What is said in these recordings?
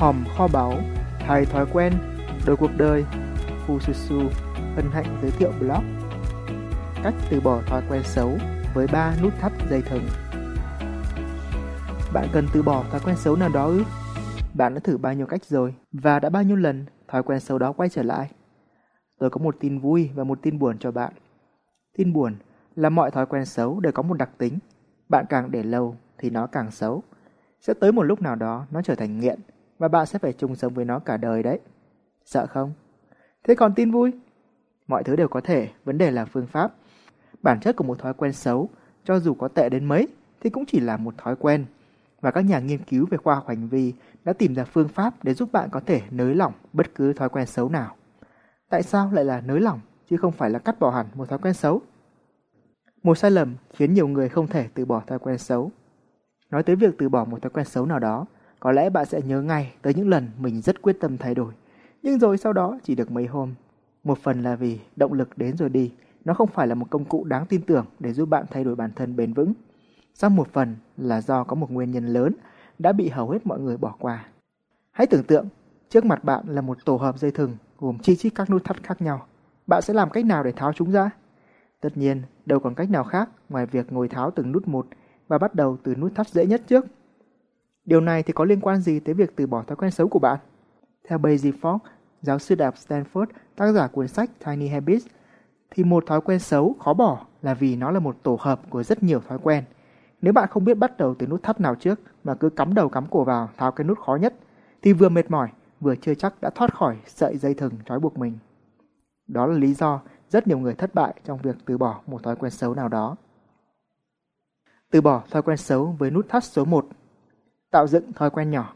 hòm kho báu, thay thói quen, đổi cuộc đời. Fususu hân hạnh giới thiệu blog Cách từ bỏ thói quen xấu với 3 nút thắt dây thừng. Bạn cần từ bỏ thói quen xấu nào đó ư? Bạn đã thử bao nhiêu cách rồi và đã bao nhiêu lần thói quen xấu đó quay trở lại? Tôi có một tin vui và một tin buồn cho bạn. Tin buồn là mọi thói quen xấu đều có một đặc tính. Bạn càng để lâu thì nó càng xấu. Sẽ tới một lúc nào đó nó trở thành nghiện và bạn sẽ phải chung sống với nó cả đời đấy. Sợ không? Thế còn tin vui? Mọi thứ đều có thể, vấn đề là phương pháp. Bản chất của một thói quen xấu, cho dù có tệ đến mấy, thì cũng chỉ là một thói quen. Và các nhà nghiên cứu về khoa học hành vi đã tìm ra phương pháp để giúp bạn có thể nới lỏng bất cứ thói quen xấu nào. Tại sao lại là nới lỏng, chứ không phải là cắt bỏ hẳn một thói quen xấu? Một sai lầm khiến nhiều người không thể từ bỏ thói quen xấu. Nói tới việc từ bỏ một thói quen xấu nào đó, có lẽ bạn sẽ nhớ ngay tới những lần mình rất quyết tâm thay đổi. Nhưng rồi sau đó chỉ được mấy hôm. Một phần là vì động lực đến rồi đi, nó không phải là một công cụ đáng tin tưởng để giúp bạn thay đổi bản thân bền vững. Sau một phần là do có một nguyên nhân lớn đã bị hầu hết mọi người bỏ qua. Hãy tưởng tượng, trước mặt bạn là một tổ hợp dây thừng gồm chi chít các nút thắt khác nhau. Bạn sẽ làm cách nào để tháo chúng ra? Tất nhiên, đâu còn cách nào khác ngoài việc ngồi tháo từng nút một và bắt đầu từ nút thắt dễ nhất trước. Điều này thì có liên quan gì tới việc từ bỏ thói quen xấu của bạn? Theo Basie Fogg, giáo sư đại học Stanford, tác giả cuốn sách Tiny Habits, thì một thói quen xấu khó bỏ là vì nó là một tổ hợp của rất nhiều thói quen. Nếu bạn không biết bắt đầu từ nút thắt nào trước mà cứ cắm đầu cắm cổ vào tháo cái nút khó nhất, thì vừa mệt mỏi, vừa chưa chắc đã thoát khỏi sợi dây thừng trói buộc mình. Đó là lý do rất nhiều người thất bại trong việc từ bỏ một thói quen xấu nào đó. Từ bỏ thói quen xấu với nút thắt số 1. Tạo dựng thói quen nhỏ.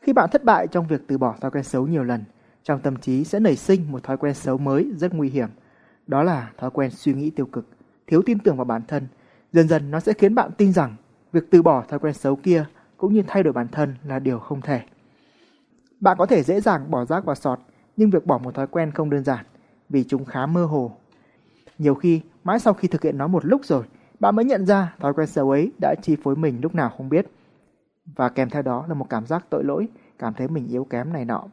Khi bạn thất bại trong việc từ bỏ thói quen xấu nhiều lần, trong tâm trí sẽ nảy sinh một thói quen xấu mới rất nguy hiểm. Đó là thói quen suy nghĩ tiêu cực, thiếu tin tưởng vào bản thân. Dần dần nó sẽ khiến bạn tin rằng việc từ bỏ thói quen xấu kia cũng như thay đổi bản thân là điều không thể. Bạn có thể dễ dàng bỏ rác vào sọt, nhưng việc bỏ một thói quen không đơn giản vì chúng khá mơ hồ. Nhiều khi, mãi sau khi thực hiện nó một lúc rồi, bạn mới nhận ra thói quen xấu ấy đã chi phối mình lúc nào không biết. Và kèm theo đó là một cảm giác tội lỗi, cảm thấy mình yếu kém này nọ.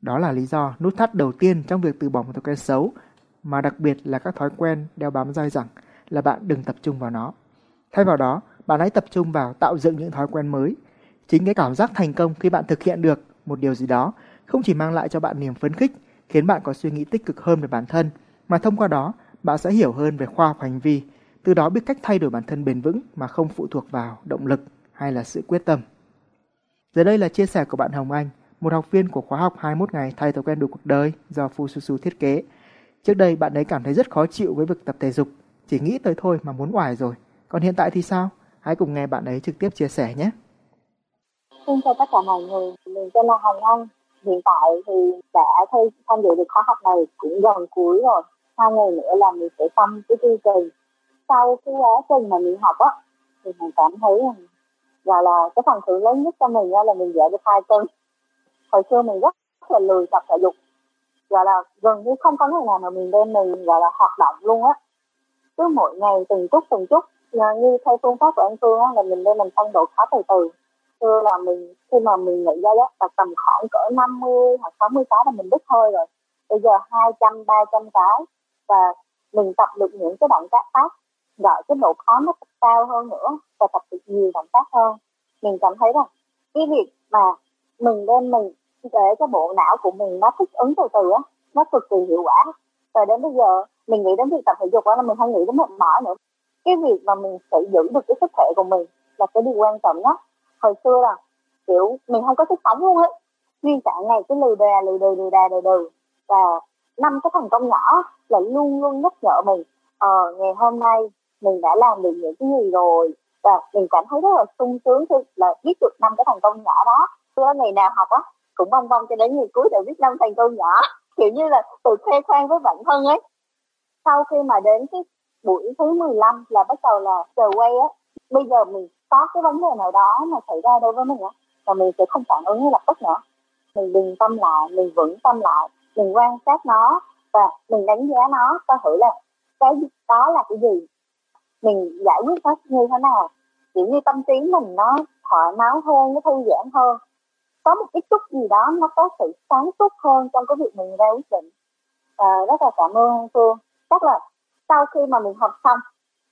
Đó là lý do nút thắt đầu tiên trong việc từ bỏ một thói quen xấu, mà đặc biệt là các thói quen đeo bám dai dẳng là bạn đừng tập trung vào nó. Thay vào đó, bạn hãy tập trung vào tạo dựng những thói quen mới. Chính cái cảm giác thành công khi bạn thực hiện được một điều gì đó không chỉ mang lại cho bạn niềm phấn khích, khiến bạn có suy nghĩ tích cực hơn về bản thân, mà thông qua đó bạn sẽ hiểu hơn về khoa học hành vi, từ đó biết cách thay đổi bản thân bền vững mà không phụ thuộc vào động lực hay là sự quyết tâm. Giờ đây là chia sẻ của bạn Hồng Anh, một học viên của khóa học 21 ngày thay thói quen đủ cuộc đời do Fususu thiết kế. Trước đây bạn ấy cảm thấy rất khó chịu với việc tập thể dục, chỉ nghĩ tới thôi mà muốn oải rồi. Còn hiện tại thì sao? Hãy cùng nghe bạn ấy trực tiếp chia sẻ nhé. Xin chào tất cả mọi người, mình tên là Hồng Anh. Hiện tại thì đã thi tham dự được khóa học này cũng gần cuối rồi. Hai ngày nữa là mình sẽ xong cái chương trình. Sau cái quá trình mà mình học á, thì mình cảm thấy và là cái phần thưởng lớn nhất cho mình là mình giảm được hai cân. Hồi xưa mình rất là lười tập thể dục. Gọi là gần như không có ngày nào mà mình đem mình gọi là hoạt động luôn á. Cứ mỗi ngày từng chút từng chút như theo phương pháp của anh Phương á, là mình đem mình tăng độ khá từ từ xưa là mình khi mà mình nghĩ ra đó là tầm khoảng cỡ 50 hoặc 60 cái là mình đứt hơi rồi bây giờ 200 300 cái và mình tập được những cái động tác khác gọi cái độ khó nó cao hơn nữa và tập được nhiều động tác hơn. Mình cảm thấy rằng cái việc mà mình đem mình để cho bộ não của mình nó thích ứng từ từ á, nó cực kỳ hiệu quả. Và đến bây giờ, mình nghĩ đến việc tập thể dục đó là mình không nghĩ đến mệt mỏi nữa. Cái việc mà mình sẽ giữ được cái sức khỏe của mình là cái điều quan trọng nhất. Hồi xưa là, kiểu, mình không có sức sống luôn ấy. Nguyên cả ngày cứ lừ đà lừ đừ, lừ đà lừ đừ. Và năm cái thành công nhỏ là luôn luôn nhắc nhở mình ờ ngày hôm nay mình đã làm được những cái gì rồi và mình cảm thấy rất là sung sướng khi là biết được năm cái thành công nhỏ đó. Tôi ngày nào học á, cũng mong mong cho đến ngày cuối để biết năm thành công nhỏ. Kiểu như là tự khoe khoang với bản thân ấy. Sau khi mà đến cái buổi thứ 15 là bắt đầu là giờ quay á, bây giờ mình có cái vấn đề nào đó mà xảy ra đối với mình á và mình sẽ không phản ứng lập tức nữa. Mình bình tâm lại, mình vững tâm lại, mình quan sát nó và mình đánh giá nó coi thử là cái đó là cái gì mình giải quyết nó như thế nào? Kiểu như tâm trí mình nó thoải mái hơn nó thư giãn hơn. Có một cái chút gì đó nó có sự sáng suốt hơn trong cái việc mình ra quyết định. À, rất là cảm ơn Phương. Chắc là sau khi mà mình học xong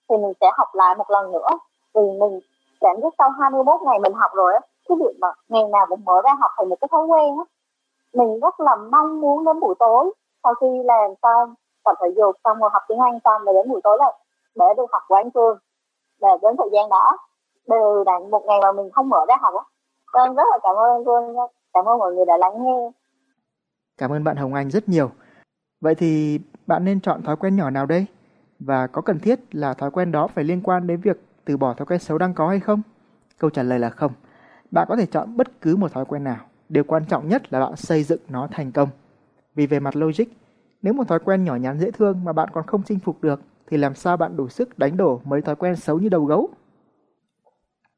thì mình sẽ học lại một lần nữa. Vì mình cảm giác sau 21 ngày mình học rồi á cái việc mà ngày nào cũng mở ra học thành một cái thói quen á mình rất là mong muốn đến buổi tối. Sau khi làm xong tập thể dục xong rồi học tiếng Anh xong rồi đến buổi tối là để được học của anh Phương. Để đến thời gian đó đều đặn một ngày mà mình không mở ra học á vâng rất là cảm ơn Phương cảm ơn mọi người đã lắng nghe. Cảm ơn bạn Hồng Anh rất nhiều. Vậy thì bạn nên chọn thói quen nhỏ nào đây? Và có cần thiết là thói quen đó phải liên quan đến việc từ bỏ thói quen xấu đang có hay không? Câu trả lời là không. Bạn có thể chọn bất cứ một thói quen nào. Điều quan trọng nhất là bạn xây dựng nó thành công. Vì về mặt logic, nếu một thói quen nhỏ nhắn dễ thương mà bạn còn không chinh phục được thì làm sao bạn đủ sức đánh đổ mấy thói quen xấu như đầu gấu?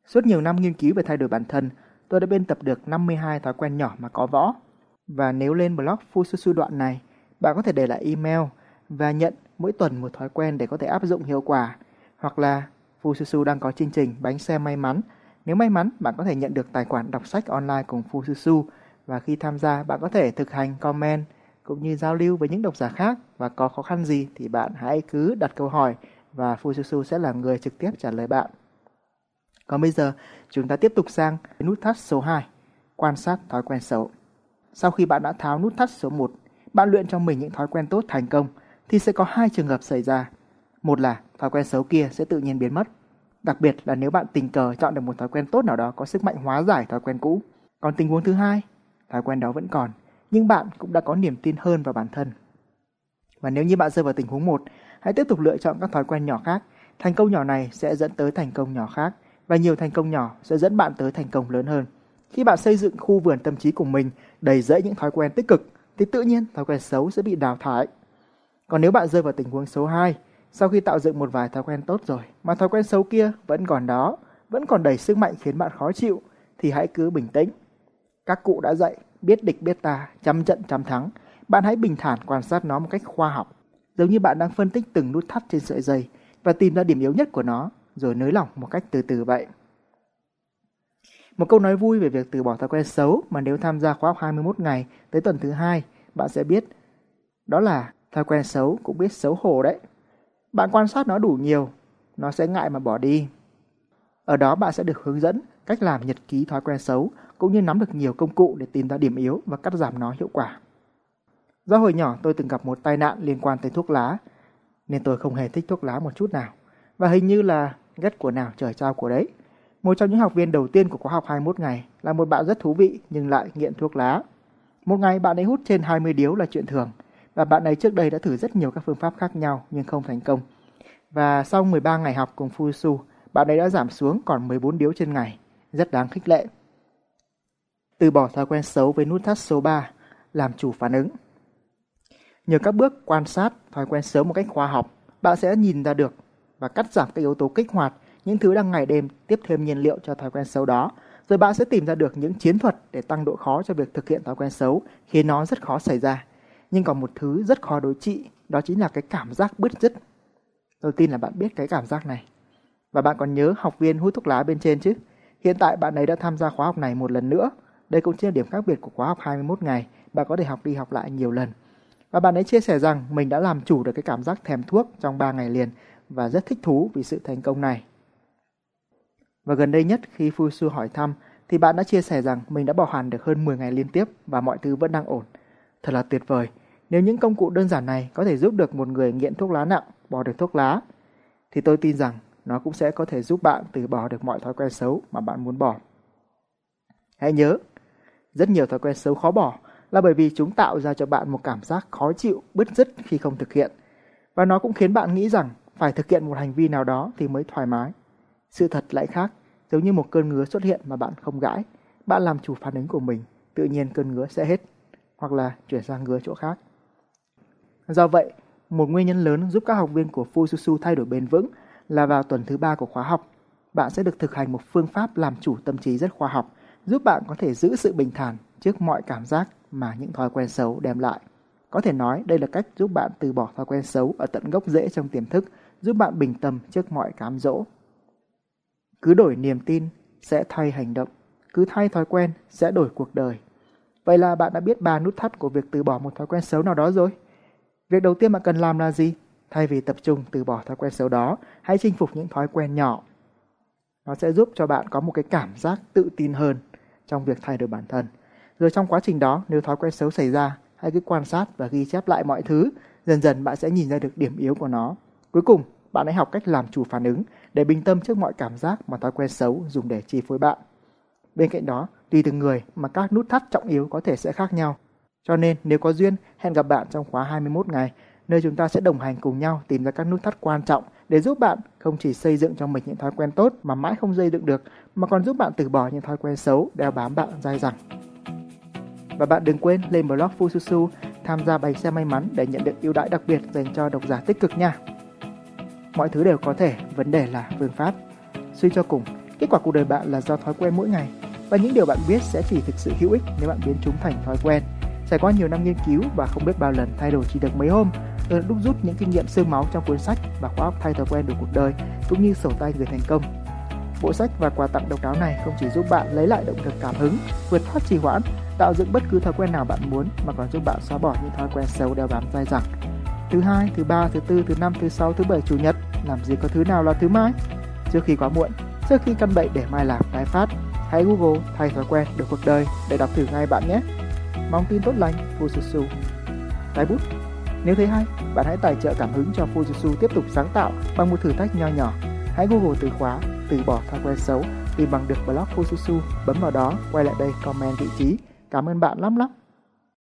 Suốt nhiều năm nghiên cứu về thay đổi bản thân, tôi đã biên tập được 52 thói quen nhỏ mà có võ. Và nếu lên blog Fususu đoạn này, bạn có thể để lại email và nhận mỗi tuần một thói quen để có thể áp dụng hiệu quả. Hoặc là Fususu đang có chương trình bánh xe may mắn. Nếu may mắn, bạn có thể nhận được tài khoản đọc sách online cùng Fususu và khi tham gia, bạn có thể thực hành comment cũng như giao lưu với những độc giả khác và có khó khăn gì thì bạn hãy cứ đặt câu hỏi và Fususu sẽ là người trực tiếp trả lời bạn. Còn bây giờ, chúng ta tiếp tục sang nút thắt số 2, quan sát thói quen xấu. Sau khi bạn đã tháo nút thắt số 1, bạn luyện cho mình những thói quen tốt thành công thì sẽ có hai trường hợp xảy ra. Một là thói quen xấu kia sẽ tự nhiên biến mất. Đặc biệt là nếu bạn tình cờ chọn được một thói quen tốt nào đó có sức mạnh hóa giải thói quen cũ. Còn tình huống thứ hai, thói quen đó vẫn còn, nhưng bạn cũng đã có niềm tin hơn vào bản thân. Và nếu như bạn rơi vào tình huống 1, hãy tiếp tục lựa chọn các thói quen nhỏ khác. Thành công nhỏ này sẽ dẫn tới thành công nhỏ khác và nhiều thành công nhỏ sẽ dẫn bạn tới thành công lớn hơn. Khi bạn xây dựng khu vườn tâm trí của mình đầy rẫy những thói quen tích cực thì tự nhiên thói quen xấu sẽ bị đào thải. Còn nếu bạn rơi vào tình huống số 2, sau khi tạo dựng một vài thói quen tốt rồi mà thói quen xấu kia vẫn còn đó, vẫn còn đầy sức mạnh khiến bạn khó chịu thì hãy cứ bình tĩnh. Các cụ đã dạy, biết địch biết ta, trăm trận trăm thắng. Bạn hãy bình thản quan sát nó một cách khoa học, giống như bạn đang phân tích từng nút thắt trên sợi dây và tìm ra điểm yếu nhất của nó, rồi nới lỏng một cách từ từ vậy. Một câu nói vui về việc từ bỏ thói quen xấu mà nếu tham gia khóa học 21 ngày tới tuần thứ hai, bạn sẽ biết đó là thói quen xấu cũng biết xấu hổ đấy. Bạn quan sát nó đủ nhiều, nó sẽ ngại mà bỏ đi. Ở đó bạn sẽ được hướng dẫn cách làm nhật ký thói quen xấu cũng như nắm được nhiều công cụ để tìm ra điểm yếu và cắt giảm nó hiệu quả. Do hồi nhỏ tôi từng gặp một tai nạn liên quan tới thuốc lá, nên tôi không hề thích thuốc lá một chút nào. Và hình như là ghét của nào trời trao của đấy. Một trong những học viên đầu tiên của khóa học 21 ngày là một bạn rất thú vị nhưng lại nghiện thuốc lá. Một ngày bạn ấy hút trên 20 điếu là chuyện thường và bạn ấy trước đây đã thử rất nhiều các phương pháp khác nhau nhưng không thành công. Và sau 13 ngày học cùng Fusu, bạn ấy đã giảm xuống còn 14 điếu trên ngày, rất đáng khích lệ. Từ bỏ thói quen xấu với nút thắt số 3, làm chủ phản ứng. Nhờ các bước quan sát thói quen xấu một cách khoa học, bạn sẽ nhìn ra được và cắt giảm các yếu tố kích hoạt, những thứ đang ngày đêm tiếp thêm nhiên liệu cho thói quen xấu đó. Rồi bạn sẽ tìm ra được những chiến thuật để tăng độ khó cho việc thực hiện thói quen xấu khiến nó rất khó xảy ra. Nhưng còn một thứ rất khó đối trị, đó chính là cái cảm giác bứt rứt. Tôi tin là bạn biết cái cảm giác này. Và bạn còn nhớ học viên hút thuốc lá bên trên chứ? Hiện tại bạn ấy đã tham gia khóa học này một lần nữa. Đây cũng chính là điểm khác biệt của khóa học 21 ngày. Bạn có thể học đi học lại nhiều lần. Và bạn ấy chia sẻ rằng mình đã làm chủ được cái cảm giác thèm thuốc trong 3 ngày liền và rất thích thú vì sự thành công này. Và gần đây nhất khi Fusu hỏi thăm thì bạn đã chia sẻ rằng mình đã bỏ hẳn được hơn 10 ngày liên tiếp và mọi thứ vẫn đang ổn. Thật là tuyệt vời. Nếu những công cụ đơn giản này có thể giúp được một người nghiện thuốc lá nặng bỏ được thuốc lá, thì tôi tin rằng nó cũng sẽ có thể giúp bạn từ bỏ được mọi thói quen xấu mà bạn muốn bỏ. Hãy nhớ, rất nhiều thói quen xấu khó bỏ là bởi vì chúng tạo ra cho bạn một cảm giác khó chịu, bứt rứt khi không thực hiện. Và nó cũng khiến bạn nghĩ rằng phải thực hiện một hành vi nào đó thì mới thoải mái. Sự thật lại khác, giống như một cơn ngứa xuất hiện mà bạn không gãi. Bạn làm chủ phản ứng của mình, tự nhiên cơn ngứa sẽ hết, hoặc là chuyển sang ngứa chỗ khác. Do vậy, một nguyên nhân lớn giúp các học viên của Fususu thay đổi bền vững là vào tuần thứ ba của khóa học, bạn sẽ được thực hành một phương pháp làm chủ tâm trí rất khoa học, giúp bạn có thể giữ sự bình thản trước mọi cảm giác mà những thói quen xấu đem lại. Có thể nói đây là cách giúp bạn từ bỏ thói quen xấu ở tận gốc rễ trong tiềm thức, giúp bạn bình tâm trước mọi cám dỗ. Cứ đổi niềm tin sẽ thay hành động, cứ thay thói quen sẽ đổi cuộc đời. Vậy là bạn đã biết ba nút thắt của việc từ bỏ một thói quen xấu nào đó rồi. Việc đầu tiên bạn cần làm là gì? Thay vì tập trung từ bỏ thói quen xấu đó, hãy chinh phục những thói quen nhỏ. Nó sẽ giúp cho bạn có một cái cảm giác tự tin hơn trong việc thay đổi bản thân. Rồi trong quá trình đó, nếu thói quen xấu xảy ra, hãy cứ quan sát và ghi chép lại mọi thứ. Dần dần bạn sẽ nhìn ra được điểm yếu của nó. Cuối cùng, bạn hãy học cách làm chủ phản ứng để bình tâm trước mọi cảm giác mà thói quen xấu dùng để chi phối bạn. Bên cạnh đó, tùy từng người mà các nút thắt trọng yếu có thể sẽ khác nhau. Cho nên nếu có duyên, hẹn gặp bạn trong khóa 21 ngày, nơi chúng ta sẽ đồng hành cùng nhau tìm ra các nút thắt quan trọng để giúp bạn không chỉ xây dựng cho mình những thói quen tốt mà mãi không xây dựng được, mà còn giúp bạn từ bỏ những thói quen xấu đeo bám bạn dai dẳng. Và bạn đừng quên lên blog Fususu tham gia bánh xe may mắn để nhận được ưu đãi đặc biệt dành cho độc giả tích cực nha. Mọi thứ đều có thể, vấn đề là phương pháp. Suy cho cùng, kết quả cuộc đời bạn là do thói quen mỗi ngày và những điều bạn biết sẽ chỉ thực sự hữu ích nếu bạn biến chúng thành thói quen. Trải qua nhiều năm nghiên cứu và không biết bao lần thay đổi chỉ được mấy hôm, tôi đã đúc rút những kinh nghiệm xương máu trong cuốn sách và khóa học thay thói quen được cuộc đời cũng như sổ tay người thành công. Bộ sách và quà tặng độc đáo này không chỉ giúp bạn lấy lại động lực cảm hứng, vượt thoát trì hoãn, tạo dựng bất cứ thói quen nào bạn muốn mà còn giúp bạn xóa bỏ những thói quen xấu đeo bám dai dẳng. Thứ hai, thứ ba, thứ tư, thứ năm, thứ sáu, thứ bảy, chủ nhật, làm gì có thứ nào là thứ mai? Trước khi quá muộn, trước khi căn bệnh để mai làm tái phát, hãy Google thay thói quen được cuộc đời để đọc thử ngay bạn nhé. Mong tin tốt lành, Fususu. Tái bút. Nếu thấy hay, bạn hãy tài trợ cảm hứng cho Fujitsu tiếp tục sáng tạo bằng một thử thách nho nhỏ. Hãy Google từ khóa từ bỏ thói quen xấu, tìm bằng được blog Fujitsu, bấm vào đó, quay lại đây comment vị trí. Cảm ơn bạn lắm lắm.